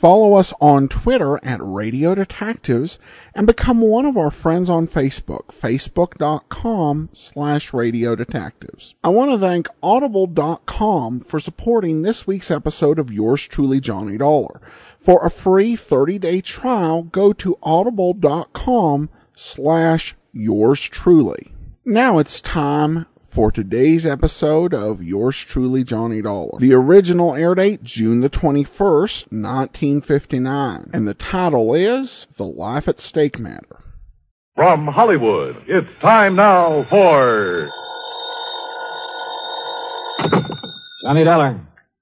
Follow us on Twitter at Radio Detectives and become one of our friends on Facebook, facebook.com slash Radio Detectives. I want to thank audible.com for supporting this week's episode of yours truly, Johnny Dollar. For a free 30-day trial, go to audible.com slash yours truly. Now it's time for today's episode of Yours Truly, Johnny Dollar. The original air date, June the 21st, 1959. And the title is The Life at Stake Matter. From Hollywood, it's time now for. Johnny Dollar.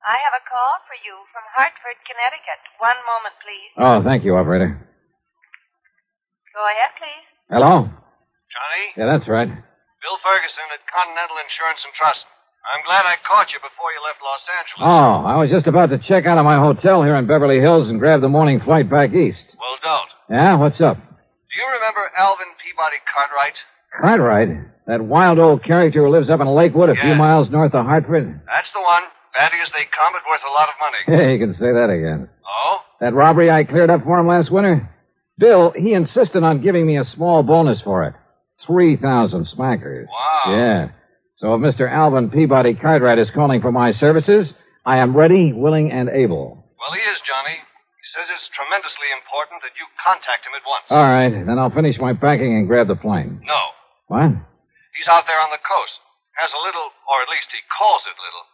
I have a call for you from Hartford, Connecticut. One moment, please. Oh, thank you, operator. Go ahead, please. Hello? Johnny, Yeah, that's right. Bill Ferguson at Continental Insurance and Trust. I'm glad I caught you before you left Los Angeles. Oh, I was just about to check out of my hotel here in Beverly Hills and grab the morning flight back east. Well, don't. Yeah, what's up? Do you remember Alvin Peabody Cartwright? Cartwright? That wild old character who lives up in Lakewood a few miles north of Hartford? That's the one. Batty as they come, but worth a lot of money. Yeah, you can say that again. Oh? That robbery I cleared up for him last winter? Bill, he insisted on giving me a small bonus for it. 3,000 smackers. Wow. Yeah. So if Mr. Alvin Peabody Cartwright is calling for my services, I am ready, willing, and able. Well, he is, Johnny. He says it's tremendously important that you contact him at once. All right, then I'll finish my packing and grab the plane. no. What? He's out there on the coast. Has a little, or at least he calls it little.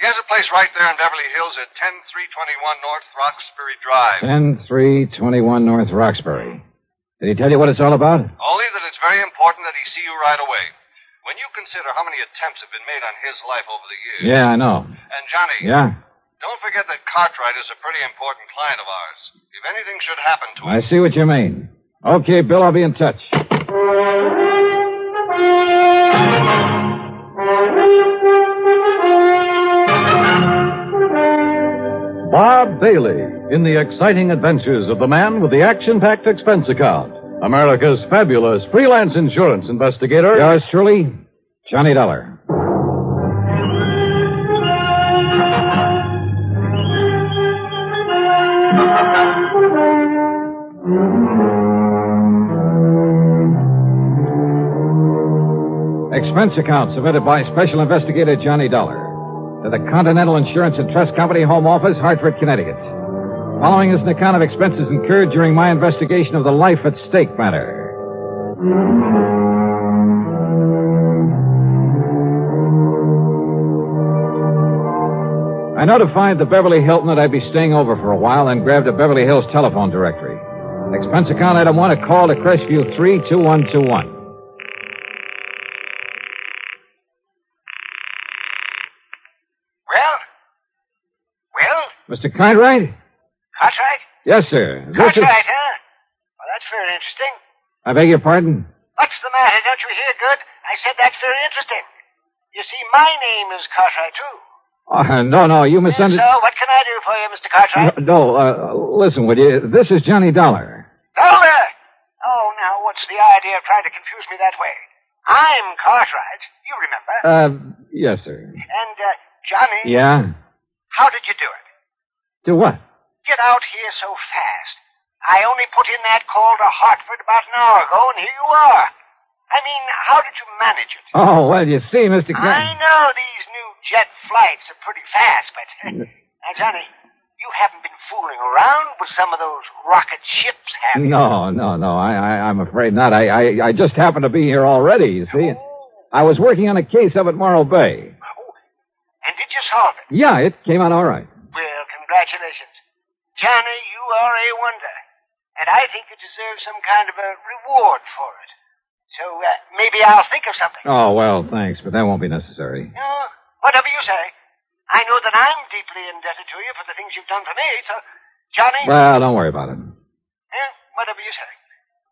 He has a place right there in Beverly Hills at 10321 North Roxbury Drive. 10321 North Roxbury. Did he tell you what it's all about? Only that it's very important that he see you right away. When you consider how many attempts have been made on his life over the years. Yeah, I know. And Johnny, Yeah, don't forget that Cartwright is a pretty important client of ours. If anything should happen to him, I see what you mean. Okay, Bill, I'll be in touch. Bob Bailey in the exciting adventures of the man with the action packed expense account. America's fabulous freelance insurance investigator. Yours truly, Johnny Dollar. Expense account submitted by Special Investigator Johnny Dollar to the Continental Insurance and Trust Company Home Office, Hartford, Connecticut. Following is an account of expenses incurred during my investigation of the life at stake matter. I notified the Beverly Hilton that I'd be staying over for a while and grabbed a Beverly Hills telephone directory. Expense account item one, a call to Crestview 32121. well, well, Mr. Cartwright? Cartwright, Yes, sir. This is... Huh? Well, that's very interesting. I beg your pardon? What's the matter? Don't you hear good? I said that's very interesting. You see, my name is Cartwright too. Uh, no, no, you misunderstood. so, what can I do for you, Mr. Cartwright? No, uh, listen, will you? This is Johnny Dollar. Dollar! Oh, now what's the idea of trying to confuse me that way? I'm Cartwright. You remember? Uh, yes, sir. and, uh, Johnny, Yeah? how did you do it? Do what? Get out here so fast. I only put in that call to Hartford about an hour ago, and here you are. I mean, how did you manage it? Oh, well, you see, Mr. I know these new jet flights are pretty fast, but. now, Johnny, you haven't been fooling around with some of those rocket ships, have you? No, no, no, I, I, I'm afraid not. I, I, I just happened to be here already, you see. Oh. I was working on a case up at Morro Bay. Oh, and did you solve it? Yeah, it came out all right. Well, congratulations. Johnny, you are a wonder. And I think you deserve some kind of a reward for it. So uh, maybe I'll think of something. Oh, well, thanks, but that won't be necessary. Oh, whatever you say. I know that I'm deeply indebted to you for the things you've done for me, so, Johnny, Well, don't worry about it. eh, whatever you say.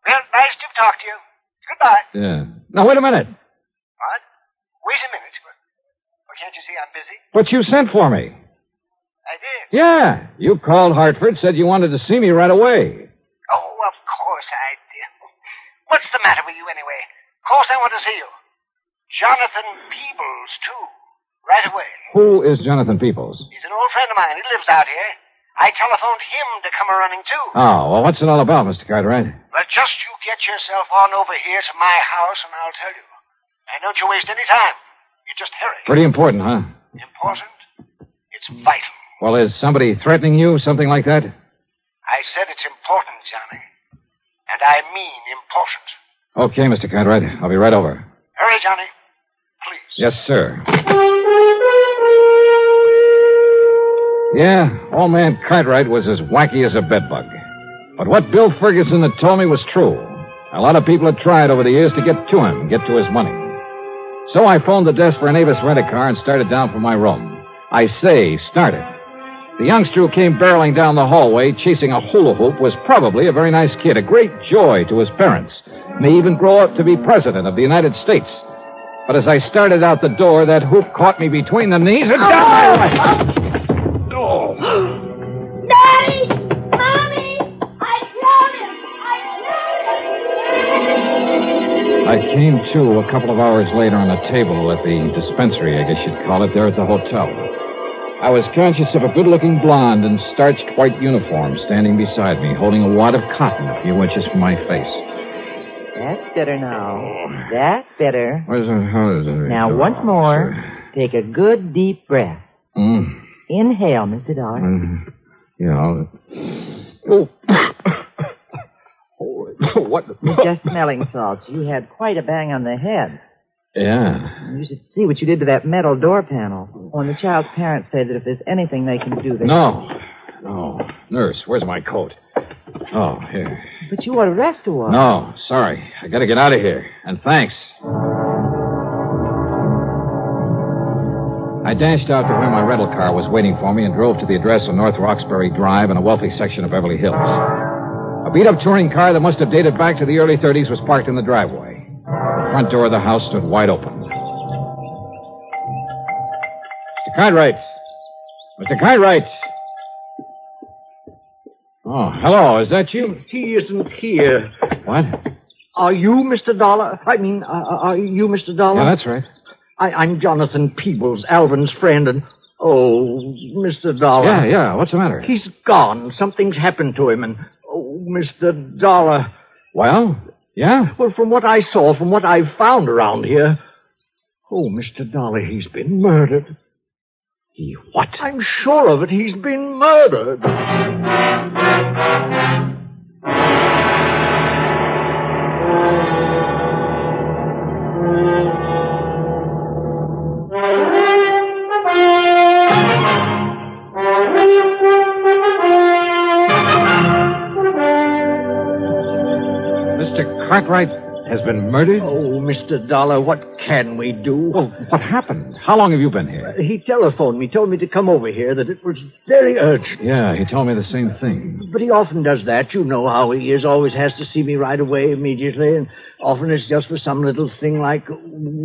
Well, nice to talk to you. Goodbye. Yeah. Now, wait a minute. What? Wait a minute. Well, can't you see I'm busy? But you sent for me. I did. Yeah. You called Hartford, said you wanted to see me right away. Oh, of course. I did. What's the matter with you, anyway? Of course I want to see you. Jonathan Peebles, too. Right away. Who is Jonathan Peebles? He's an old friend of mine. He lives out here. I telephoned him to come a running, too. Oh, well, what's it all about, Mr. Cartwright? Well, just you get yourself on over here to my house, and I'll tell you. And don't you waste any time. You just hurry. Pretty important, huh? Important? It's vital. Well, is somebody threatening you, something like that? I said it's important, Johnny. And I mean important. Okay, Mr. Cartwright. I'll be right over. Hurry, Johnny. Please. Yes, sir. Yeah, old man Cartwright was as wacky as a bedbug. But what Bill Ferguson had told me was true. A lot of people had tried over the years to get to him, get to his money. So I phoned the desk for an Avis rent-a-car and started down for my room. I say, started. The youngster who came barreling down the hallway chasing a hula hoop was probably a very nice kid, a great joy to his parents. May even grow up to be president of the United States. But as I started out the door, that hoop caught me between the knees and down my. Oh. Daddy! Mommy! I him! I found him! I came to a couple of hours later on a table at the dispensary, I guess you'd call it, there at the hotel. I was conscious of a good looking blonde in starched white uniform standing beside me, holding a wad of cotton a few inches from my face. That's better now. That's better. What is it? How is it? Now, once more, take a good deep breath. Mm. Inhale, Mr. Dollar. Mm. Yeah. I'll... Oh. oh. What? You're just smelling salts. You had quite a bang on the head. Yeah. You should see what you did to that metal door panel. When the child's parents say that if there's anything they can do, they No. No. Nurse, where's my coat? Oh, here. But you ought to rest a while. No, sorry. I gotta get out of here. And thanks. I dashed out to where my rental car was waiting for me and drove to the address on North Roxbury Drive in a wealthy section of Beverly Hills. A beat up touring car that must have dated back to the early 30s was parked in the driveway. The front door of the house stood wide open. Mr. Cartwright! Mr. Cartwright! Oh, hello. Is that you? He isn't here. What? Are you Mr. Dollar? I mean, uh, are you Mr. Dollar? Yeah, that's right. I, I'm Jonathan Peebles, Alvin's friend, and oh, Mr. Dollar. Yeah, yeah. What's the matter? He's gone. Something's happened to him, and oh, Mr. Dollar. Well, yeah? Well, from what I saw, from what I've found around here, oh, Mr. Dolly, he's been murdered. He what? I'm sure of it. He's been murdered. Cartwright has been murdered? Oh, Mr. Dollar, what can we do? Well, what happened? How long have you been here? He telephoned me, told me to come over here, that it was very urgent. Yeah, he told me the same thing. But he often does that. You know how he is. Always has to see me right away, immediately. And often it's just for some little thing like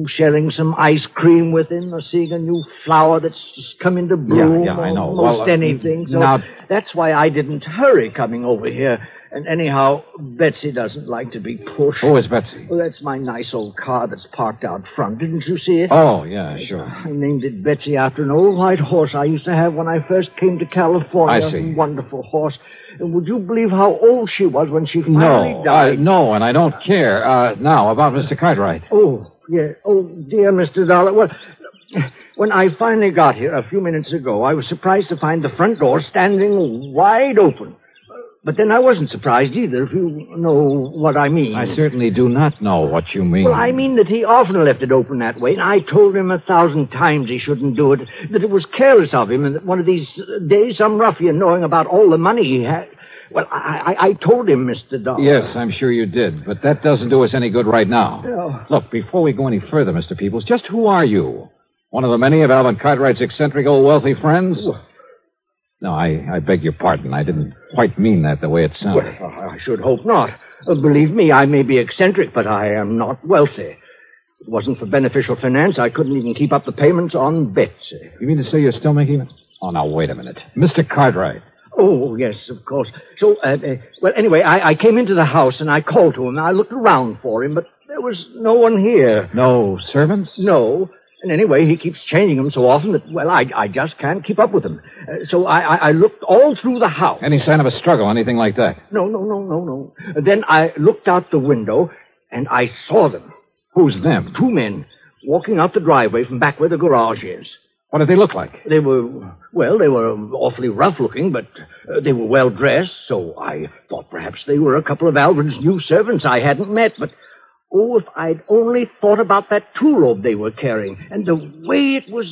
sharing some ice cream with him or seeing a new flower that's come into bloom. yeah, yeah, I know. Most Well, uh, anything. So now- that's why I didn't hurry coming over here. And anyhow, Betsy doesn't like to be pushed. Who is Betsy? Well, that's my nice old car that's parked out front. Didn't you see it? Oh, yeah, sure. I named it Betsy after an old white horse I used to have when I first came to California. I see. A wonderful horse. And would you believe how old she was when she finally No, died? uh, no, and I don't care. Uh, now, about Mr. Cartwright. Oh, yeah. Oh, dear Mr. Dollar. Well, when I finally got here a few minutes ago, I was surprised to find the front door standing wide open. But then I wasn't surprised either, if you know what I mean. I certainly do not know what you mean. Well, I mean that he often left it open that way, and I told him a thousand times he shouldn't do it, that it was careless of him, and that one of these days some ruffian knowing about all the money he had. Well, I, I, I told him, Mr. Dollar. Yes, I'm sure you did, but that doesn't do us any good right now. No. Look, before we go any further, Mr. Peebles, just who are you? One of the many of Alvin Cartwright's eccentric old wealthy friends? No, I, I beg your pardon. I didn't quite mean that the way it sounded. Well, I should hope not. Uh, believe me, I may be eccentric, but I am not wealthy. If it wasn't for beneficial finance, I couldn't even keep up the payments on Betsy. You mean to say you're still making it? Oh, now, wait a minute. Mr. Cartwright. Oh, yes, of course. So, uh, uh, well, anyway, I, I came into the house and I called to him. I looked around for him, but there was no one here. No servants? No. And anyway, he keeps changing them so often that, well, I, I just can't keep up with him. Uh, so I, I, I looked all through the house. Any sign of a struggle, anything like that? No, no, no, no, no. Then I looked out the window and I saw them. Who's them? Two men walking out the driveway from back where the garage is. What did they look like? They were, well, they were awfully rough looking, but uh, they were well dressed, so I thought perhaps they were a couple of Alvin's new servants I hadn't met, but oh, if I'd only thought about that tool robe they were carrying, and the way it was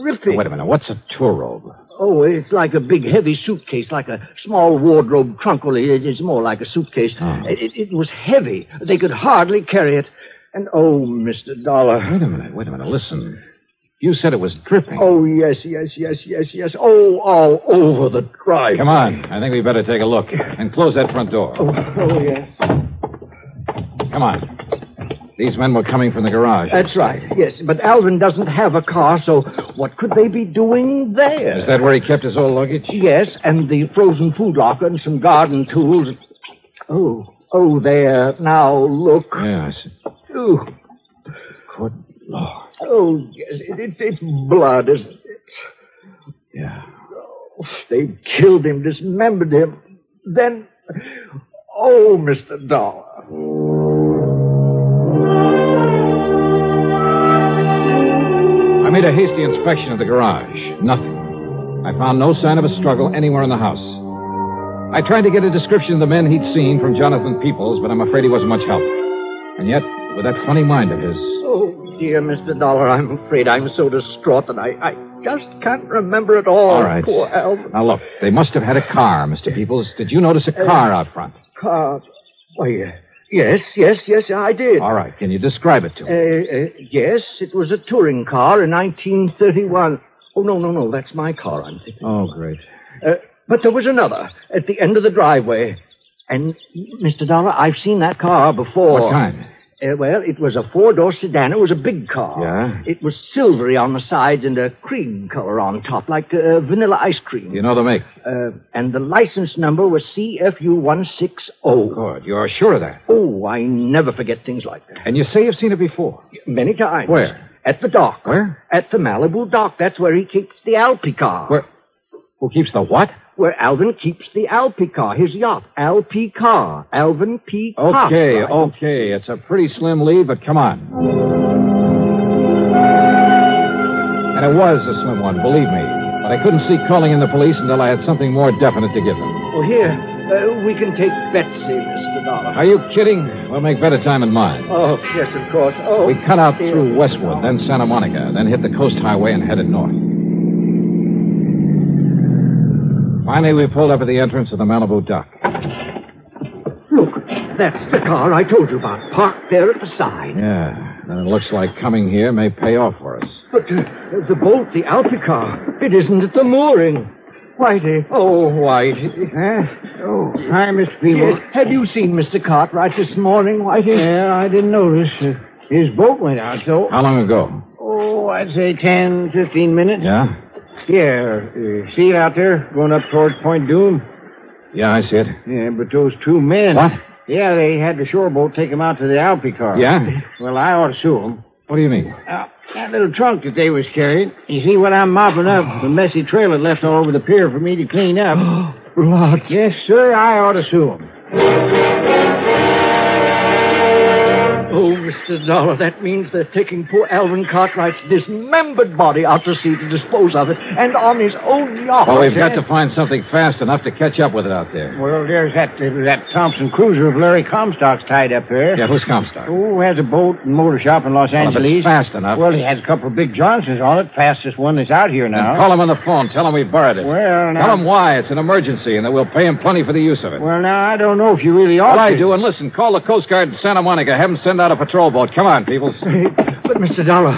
dripping. Wait a minute. What's a tour robe? Oh, it's like a big heavy suitcase, like a small wardrobe trunk, only it is more like a suitcase. Oh. It, it was heavy. They could hardly carry it. And oh, Mr. Dollar. Wait a minute. Wait a minute. Listen. You said it was dripping. Oh, yes, yes, yes, yes, yes. Oh, all over the drive. Come on. I think we better take a look. And close that front door. Oh, oh, yes. Come on. These men were coming from the garage. That's right, yes. But Alvin doesn't have a car, so what could they be doing there? Is that where he kept his old luggage? Yes, and the frozen food locker and some garden tools. Oh, oh, there. Now, look. Yeah, I see. Oh, Good Lord. oh yes, it, it's it's blood, isn't it? Yeah. Oh, They've killed him, dismembered him. Then, oh, Mr. Dollar. Made a hasty inspection of the garage. Nothing. I found no sign of a struggle anywhere in the house. I tried to get a description of the men he'd seen from Jonathan Peebles, but I'm afraid he wasn't much help. And yet, with that funny mind of his, Oh, dear Mr. Dollar, I'm afraid I'm so distraught that I, I just can't remember it all. All right. Poor Alvin. Now look, they must have had a car, Mr. Peebles. Did you notice a car out front? Car. Why, yes, yes, yes, I did. All right. Can you describe it to Uh, me? uh, yes, it was a touring car in 1931. Oh, no, no, no, that's my car, I'm thinking. Oh, great. Uh, but there was another at the end of the driveway. And, Mr. Dollar, I've seen that car before. What kind? Uh, well, it was a four-door sedan. It was a big car. Yeah? It was silvery on the sides and a cream color on top, like uh, vanilla ice cream. You know the make. Uh, and the license number was CFU160. Good. You're sure of that? Oh, I never forget things like that. And you say you've seen it before? Many times. Where? At the dock. Where? At the Malibu dock. That's where he keeps the Alpi car. Where? Who keeps the what? Where Alvin keeps the Alpi car, his yacht. Alpi car. Alvin P. Cox, Okay, right? okay. It's a pretty slim lead, but come on. And it was a slim one, believe me. But I couldn't see calling in the police until I had something more definite to give them. Oh, here. Uh, we can take Betsy, Mr. Dollar. Are you kidding? We'll make better time in mine. Oh, yes, of course. Oh. We cut out dear. through Westwood, then Santa Monica, then hit the coast highway and headed north. Finally, we pulled up at the entrance of the Malibu dock. Look, that's the car I told you about, parked there at the side. Yeah, And it looks like coming here may pay off for us. But uh, the boat, the Alpi car, it isn't at the mooring. Whitey. Oh, Whitey. Oh, hi, Miss Peebles. Yes. Have you seen Mr. Cartwright this morning, Whitey? Yeah, I didn't notice. Uh, his boat went out, though. How long ago? Oh, I'd say ten, fifteen minutes. Yeah? Yeah. Uh, see it out there, going up towards Point Dume? Yeah, I see it. Yeah, but those two men. What? Yeah, they had the shore boat take them out to the Alpi car. Yeah? Well, I ought to sue them. What do you mean? Uh, that little trunk that they was carrying. You see what I'm mopping up? The messy trail it left all over the pier for me to clean up. Blood. yes, sir, I ought to sue them. Oh, Mr. Dollar, that means they're taking poor Alvin Cartwright's dismembered body out to sea to dispose of it, and on his own yacht. Well, we've got to find something fast enough to catch up with it out there. Well, there's that uh, that Thompson cruiser of Larry Comstock's tied up there. Yeah, who's Comstock? Oh, has a boat and motor shop in Los Well, if Angeles. it's fast enough. Well, he has a couple of big Johnsons on it. Fastest one that's out here Then now. call him on the phone. Tell him we borrowed it. Well, now. Tell him why. It's an emergency and that we'll pay him plenty for the use of it. Well, now, I don't know if you really ought Well, I do. And listen, call the Coast Guard in Santa Monica. Have them send out a patrol boat. Come on, people. But, Mr. Dollar,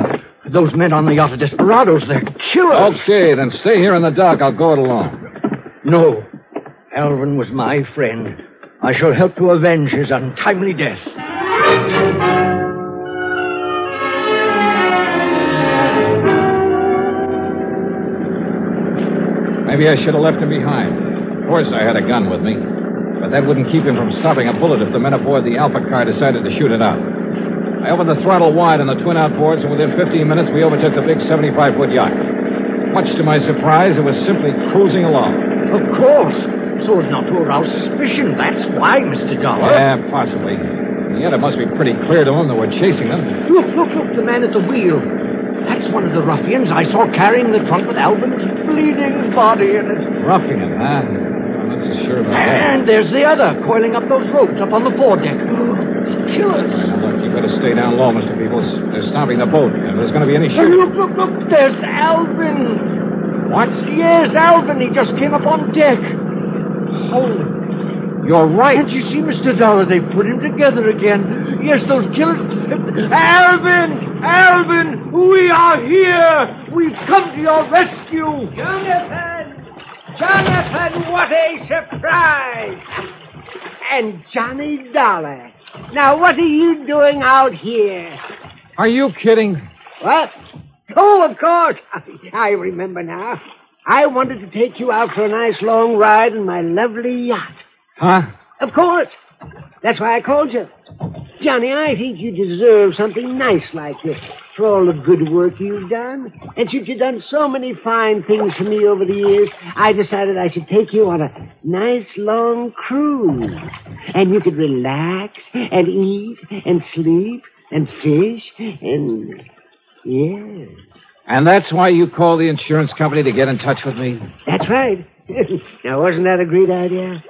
those men on the yacht are desperados. They're killers. Okay, then stay here in the dock. I'll go it alone. No. Alvin was my friend. I shall help to avenge his untimely death. Maybe I should have left him behind. Of course, I had a gun with me. But that wouldn't keep him from stopping a bullet if the men aboard the Alpha car decided to shoot it out. I opened the throttle wide on the twin outboards, and within 15 minutes, we overtook the big 75 foot yacht. Much to my surprise, it was simply cruising along. Of course. So as not to arouse suspicion. That's why, Mr. Dollar. Yeah, possibly. The end, it must be pretty clear to them that we're chasing them. Look, look, look, the man at the wheel. That's one of the ruffians I saw carrying the trunk with Alvin's bleeding body in it. Ruffian, huh? I'm not so sure about that. And there's the other, coiling up those ropes up on the foredeck. Killers. Now, look, you better stay down low, Mr. Peebles. They're stopping the boat. If there's going to be any Look, shooting. look, look, look, there's Alvin. What? Yes, Alvin. He just came up on deck. Holy. You're right. Can't you see, Mr. Dollar? They put him together again. Yes, those killers. Alvin! Alvin! We are here! We've come to your rescue! Jonathan! Jonathan, what a surprise! And Johnny Dollar. Now, what are you doing out here? Are you kidding? What? Oh, of course. I, I remember now. I wanted to take you out for a nice long ride in my lovely yacht. Huh? Of course. That's why I called you. Johnny, I think you deserve something nice like this for all the good work you've done. And since you've done so many fine things for me over the years, I decided I should take you on a nice long cruise. And you could relax and eat and sleep and fish and. Yeah. And that's why you called the insurance company to get in touch with me? That's right. now, wasn't that a great idea?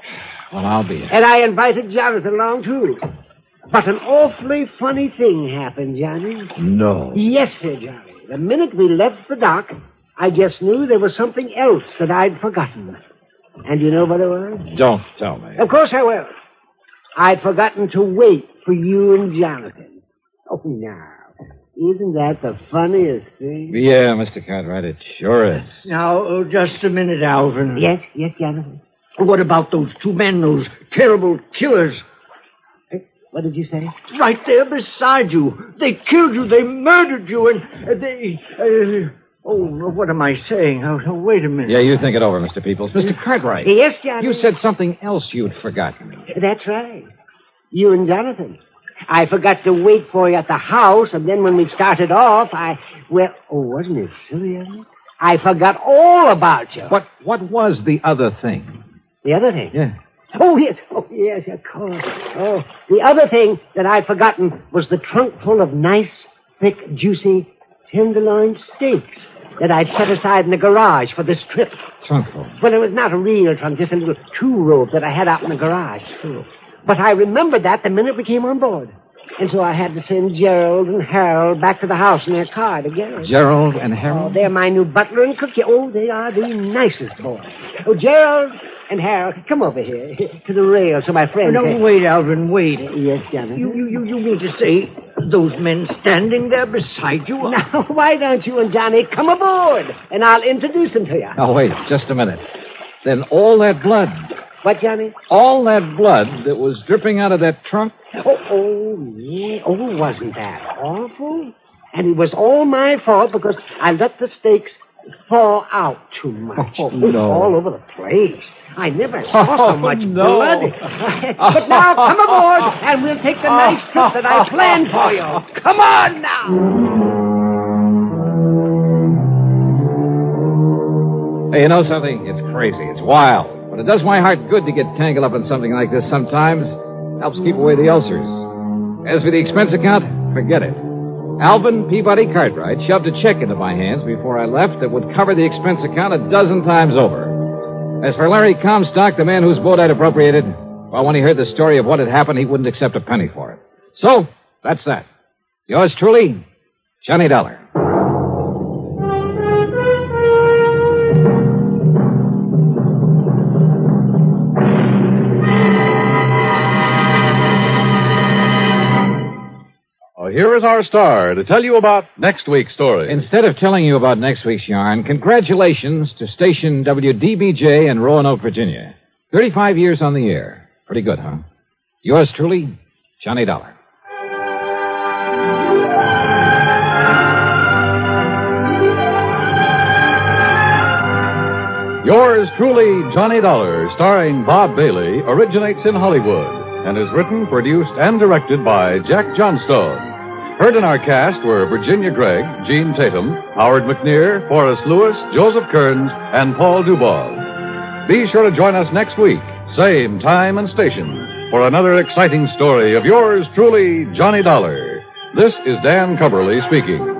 Well, I'll be. And I invited Jonathan along, too. But an awfully funny thing happened, Johnny. No. Yes, sir, Johnny. The minute we left the dock, I just knew there was something else that I'd forgotten. And you know what it was? Don't tell me. Of course I will. I'd forgotten to wait for you and Jonathan. Oh, now. Isn't that the funniest thing? Yeah, Mr. Cartwright, it sure is. Now, oh, just a minute, Alvin. Yes, yes, Jonathan. What about those two men, those terrible killers? What did you say? Right there beside you. They killed you. They murdered you. And uh, they. Uh, oh, what am I saying? Oh, oh, wait a minute. Yeah, you think it over, Mr. Peebles. Mr. Cartwright. Yes, Johnny. You said something else you'd forgotten. That's right. You and Jonathan. I forgot to wait for you at the house, and then when we started off, I. Well, oh, wasn't it silly of me? I forgot all about you. What What was the other thing? The other thing? Yeah. Oh, yes. Oh, yes, of course. Oh, the other thing that I'd forgotten was the trunk full of nice, thick, juicy tenderloin steaks that I'd set aside in the garage for this trip. Trunkful. Well, it was not a real trunk, just a little two-rope that I had out in the garage. But I remembered that the minute we came on board. And so I had to send Gerald and Harold back to the house in their car to. Gerald and Oh, Harold? they're my new butler and cook. Oh, they are the nicest boys. Oh, Gerald and Harold, come over here to the rail so my friend No, can... wait, Alvin, wait. Yes, Jonathan. You, you, you, you mean to say those men standing there beside you? are- Now, why don't you and Johnny come aboard, and I'll introduce them to you. Now, wait, just a minute. Then all that blood, What, Johnny? all that blood that was dripping out of that trunk, Oh, oh, yeah. Oh, wasn't that awful? And it was all my fault because I let the steaks fall out too much. Oh, no. All over the place. I never saw Oh, so much no. blood. but now come aboard and we'll take the nice trip that I planned for you. Come on now. Hey, you know something? It's crazy. It's wild. But it does my heart good to get tangled up in something like this sometimes. Helps keep away the ulcers. As for the expense account, forget it. Alvin Peabody Cartwright shoved a check into my hands before I left that would cover the expense account a dozen times over. As for Larry Comstock, the man whose boat I'd appropriated, well, when he heard the story of what had happened, he wouldn't accept a penny for it. So, that's that. Yours truly, Johnny Dollar. Here is our star to tell you about next week's story. Instead of telling you about next week's yarn, congratulations to station WDBJ in Roanoke, Virginia. 35 years on the air. Pretty good, huh? Yours truly, Johnny Dollar. Yours truly, Johnny Dollar, starring Bob Bailey, originates in Hollywood and is written, produced, and directed by Jack Johnstone. Heard in our cast were Virginia Gregg, Jean Tatum, Howard McNear, Forrest Lewis, Joseph Kearns, and Paul Dubov. Be sure to join us next week, same time and station, for another exciting story of yours truly, Johnny Dollar. This is Dan Cubberly speaking.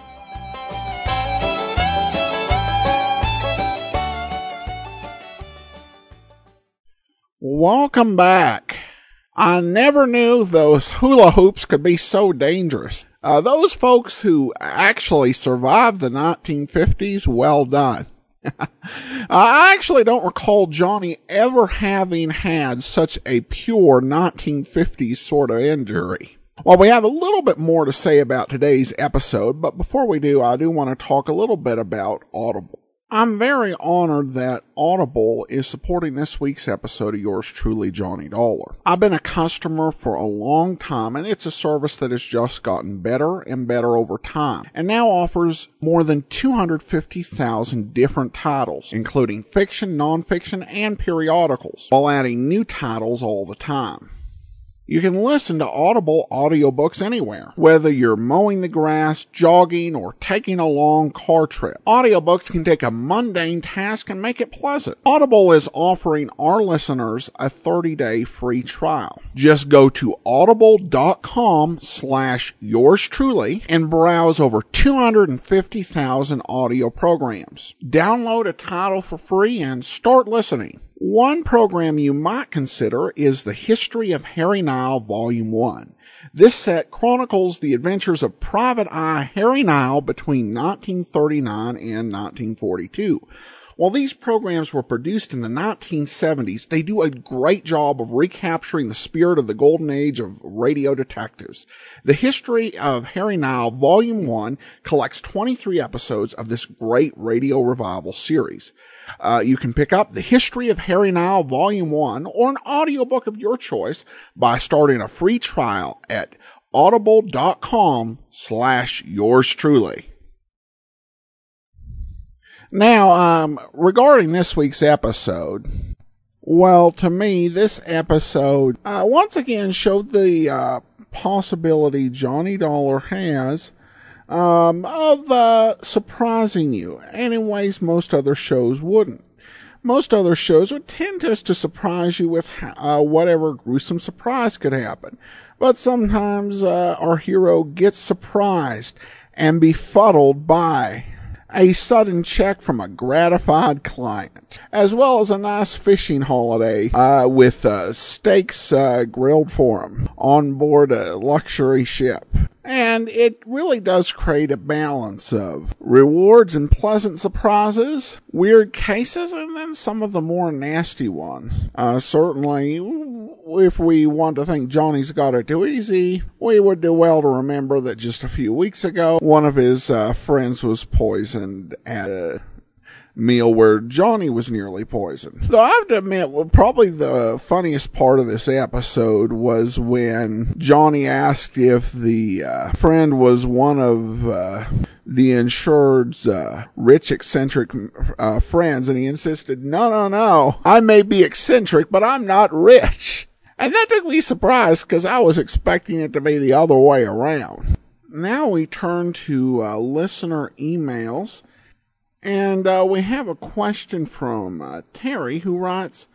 Welcome back. I never knew those hula hoops could be so dangerous. Uh, those folks who actually survived the 1950s, well done. I actually don't recall Johnny ever having had such a pure 1950s sort of injury. Well, we have a little bit more to say about today's episode, but before we do, I do want to talk a little bit about Audible. I'm very honored that Audible is supporting this week's episode of yours truly, Johnny Dollar. I've been a customer for a long time and it's a service that has just gotten better and better over time and now offers more than 250,000 different titles, including fiction, nonfiction, and periodicals, while adding new titles all the time. You can listen to Audible audiobooks anywhere, whether you're mowing the grass, jogging, or taking a long car trip. Audiobooks can take a mundane task and make it pleasant. Audible is offering our listeners a 30-day free trial. Just go to audible.com slash yours truly and browse over 250,000 audio programs. Download a title for free and start listening. One program you might consider is The History of Harry Nile Volume 1. This set chronicles the adventures of Private Eye Harry Nile between 1939 and 1942. While these programs were produced in the 1970s, they do a great job of recapturing the spirit of the golden age of radio detectives. The History of Harry Nile Volume 1 collects 23 episodes of this great radio revival series. Uh, you can pick up The History of Harry Nile Volume 1 or an audiobook of your choice by starting a free trial at audible.com slash yours truly. Now, um, regarding this week's episode, well, to me, this episode uh, once again showed the uh, possibility Johnny Dollar has um, of uh, surprising you in ways most other shows wouldn't. Most other shows would tend just to surprise you with uh, whatever gruesome surprise could happen. But sometimes uh, our hero gets surprised and befuddled by a sudden check from a gratified client, as well as a nice fishing holiday uh, with uh, steaks uh, grilled for him on board a luxury ship. And it really does create a balance of rewards and pleasant surprises, weird cases, and then some of the more nasty ones. Uh, certainly, if we want to think Johnny's got it too easy, we would do well to remember that just a few weeks ago, one of his uh, friends was poisoned at meal where Johnny was nearly poisoned. Though I have to admit, well, probably the funniest part of this episode was when Johnny asked if the uh, friend was one of uh, the insured's uh, rich eccentric uh, friends, and he insisted, "No, no, no, I may be eccentric, but I'm not rich." And that took me surprised because I was expecting it to be the other way around. Now we turn to uh, listener emails. And uh, we have a question from uh, Terry who writes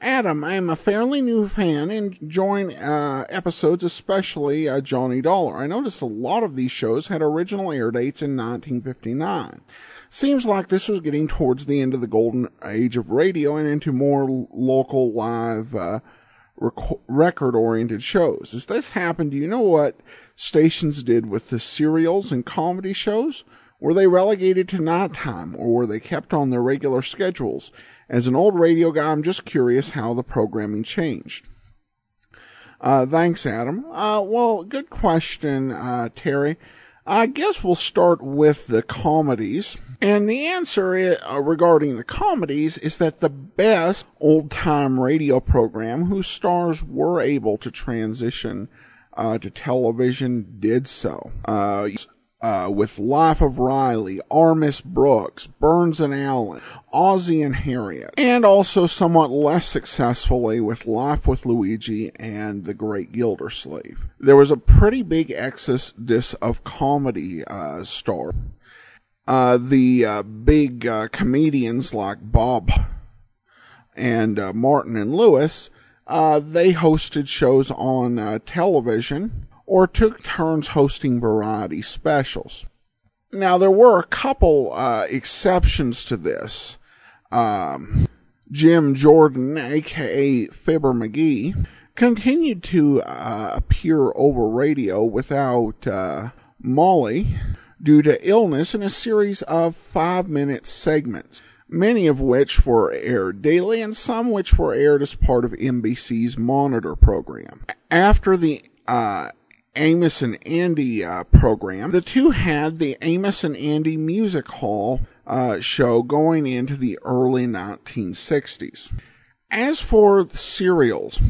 Adam, I am a fairly new fan enjoying uh, episodes, especially uh, Johnny Dollar. I noticed a lot of these shows had original air dates in 1959. Seems like this was getting towards the end of the golden age of radio and into more local live uh, rec- record oriented shows. As this happened, do you know what stations did with the serials and comedy shows? Were they relegated to nighttime or were they kept on their regular schedules? As an old radio guy, I'm just curious how the programming changed. Uh, thanks, Adam. Uh, well, good question, uh, Terry. I guess we'll start with the comedies. And the answer uh, regarding the comedies is that the best old time radio program whose stars were able to transition uh, to television did so. Uh, with Life of Riley, Our Miss Brooks, Burns and Allen, Ozzie and Harriet, and also somewhat less successfully with Life with Luigi and The Great Gildersleeve. There was a pretty big exodus of comedy uh, stars. Uh, the uh, big uh, comedians like Bob and uh, Martin and Lewis, they hosted shows on television or took turns hosting variety specials. Now, there were a couple uh, exceptions to this. Um, Jim Jordan, aka Fibber McGee, continued to uh, appear over radio without uh, Molly due to illness in a series of five minute segments, many of which were aired daily and some which were aired as part of NBC's Monitor program. After the uh, Amos and Andy uh, program, the two had the Amos and Andy Music Hall uh, show going into the early 1960s. As for serials,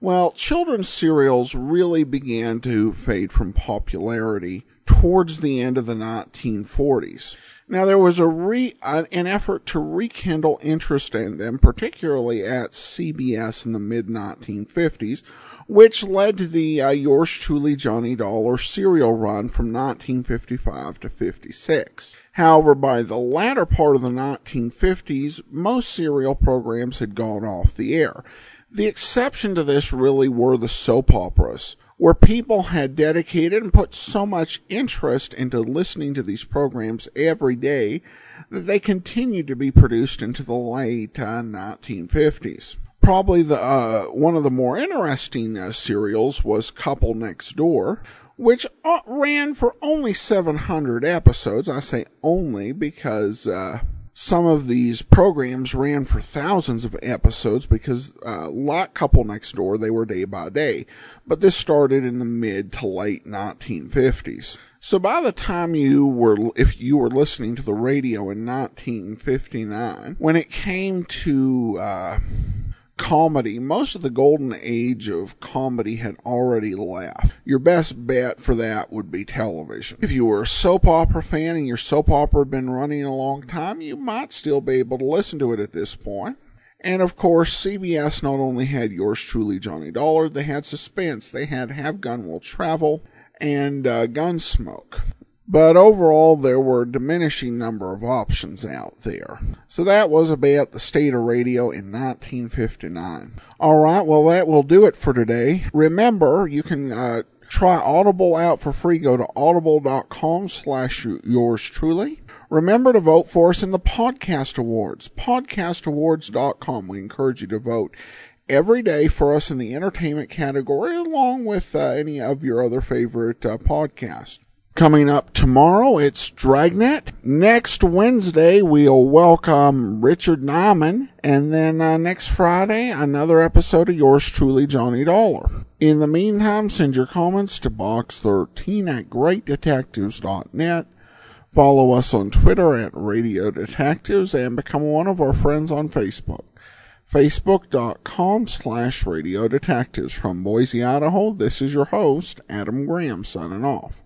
well, children's serials really began to fade from popularity towards the end of the 1940s. Now, there was a re, an effort to rekindle interest in them, particularly at CBS in the mid 1950s, which led to the uh, Yours Truly Johnny Dollar serial run from 1955 to 56. However, by the latter part of the 1950s, most serial programs had gone off the air. The exception to this really were the soap operas, where people had dedicated and put so much interest into listening to these programs every day that they continued to be produced into the late uh, 1950s probably the uh, one of the more interesting uh, serials was Couple Next Door, which uh, ran for only 700 episodes. I say only because uh, some of these programs ran for thousands of episodes because uh, like Couple Next Door, they were day by day. But this started in the mid to late 1950s. So by the time you were, if you were listening to the radio in 1959, when it came to, uh, comedy, most of the golden age of comedy had already left. Your best bet for that would be television. If you were a soap opera fan and your soap opera had been running a long time, you might still be able to listen to it at this point. And of course, CBS not only had yours truly, Johnny Dollar, they had Suspense, they had Have Gun Will Travel, and uh, Gunsmoke. But overall, there were a diminishing number of options out there. So that was about the state of radio in 1959. Alright, well that will do it for today. Remember, you can, uh, try Audible out for free. Go to audible.com slash yours truly. Remember to vote for us in the podcast awards. Podcastawards.com. We encourage you to vote every day for us in the entertainment category along with uh, any of your other favorite uh, podcasts. Coming up tomorrow, it's Dragnet. Next Wednesday, we'll welcome Richard Diamond. And then uh, next Friday, another episode of yours truly, Johnny Dollar. In the meantime, send your comments to box13 at greatdetectives.net. Follow us on Twitter at Radio Detectives and become one of our friends on Facebook. Facebook.com slash Radio Detectives. From Boise, Idaho, this is your host, Adam Graham, signing off.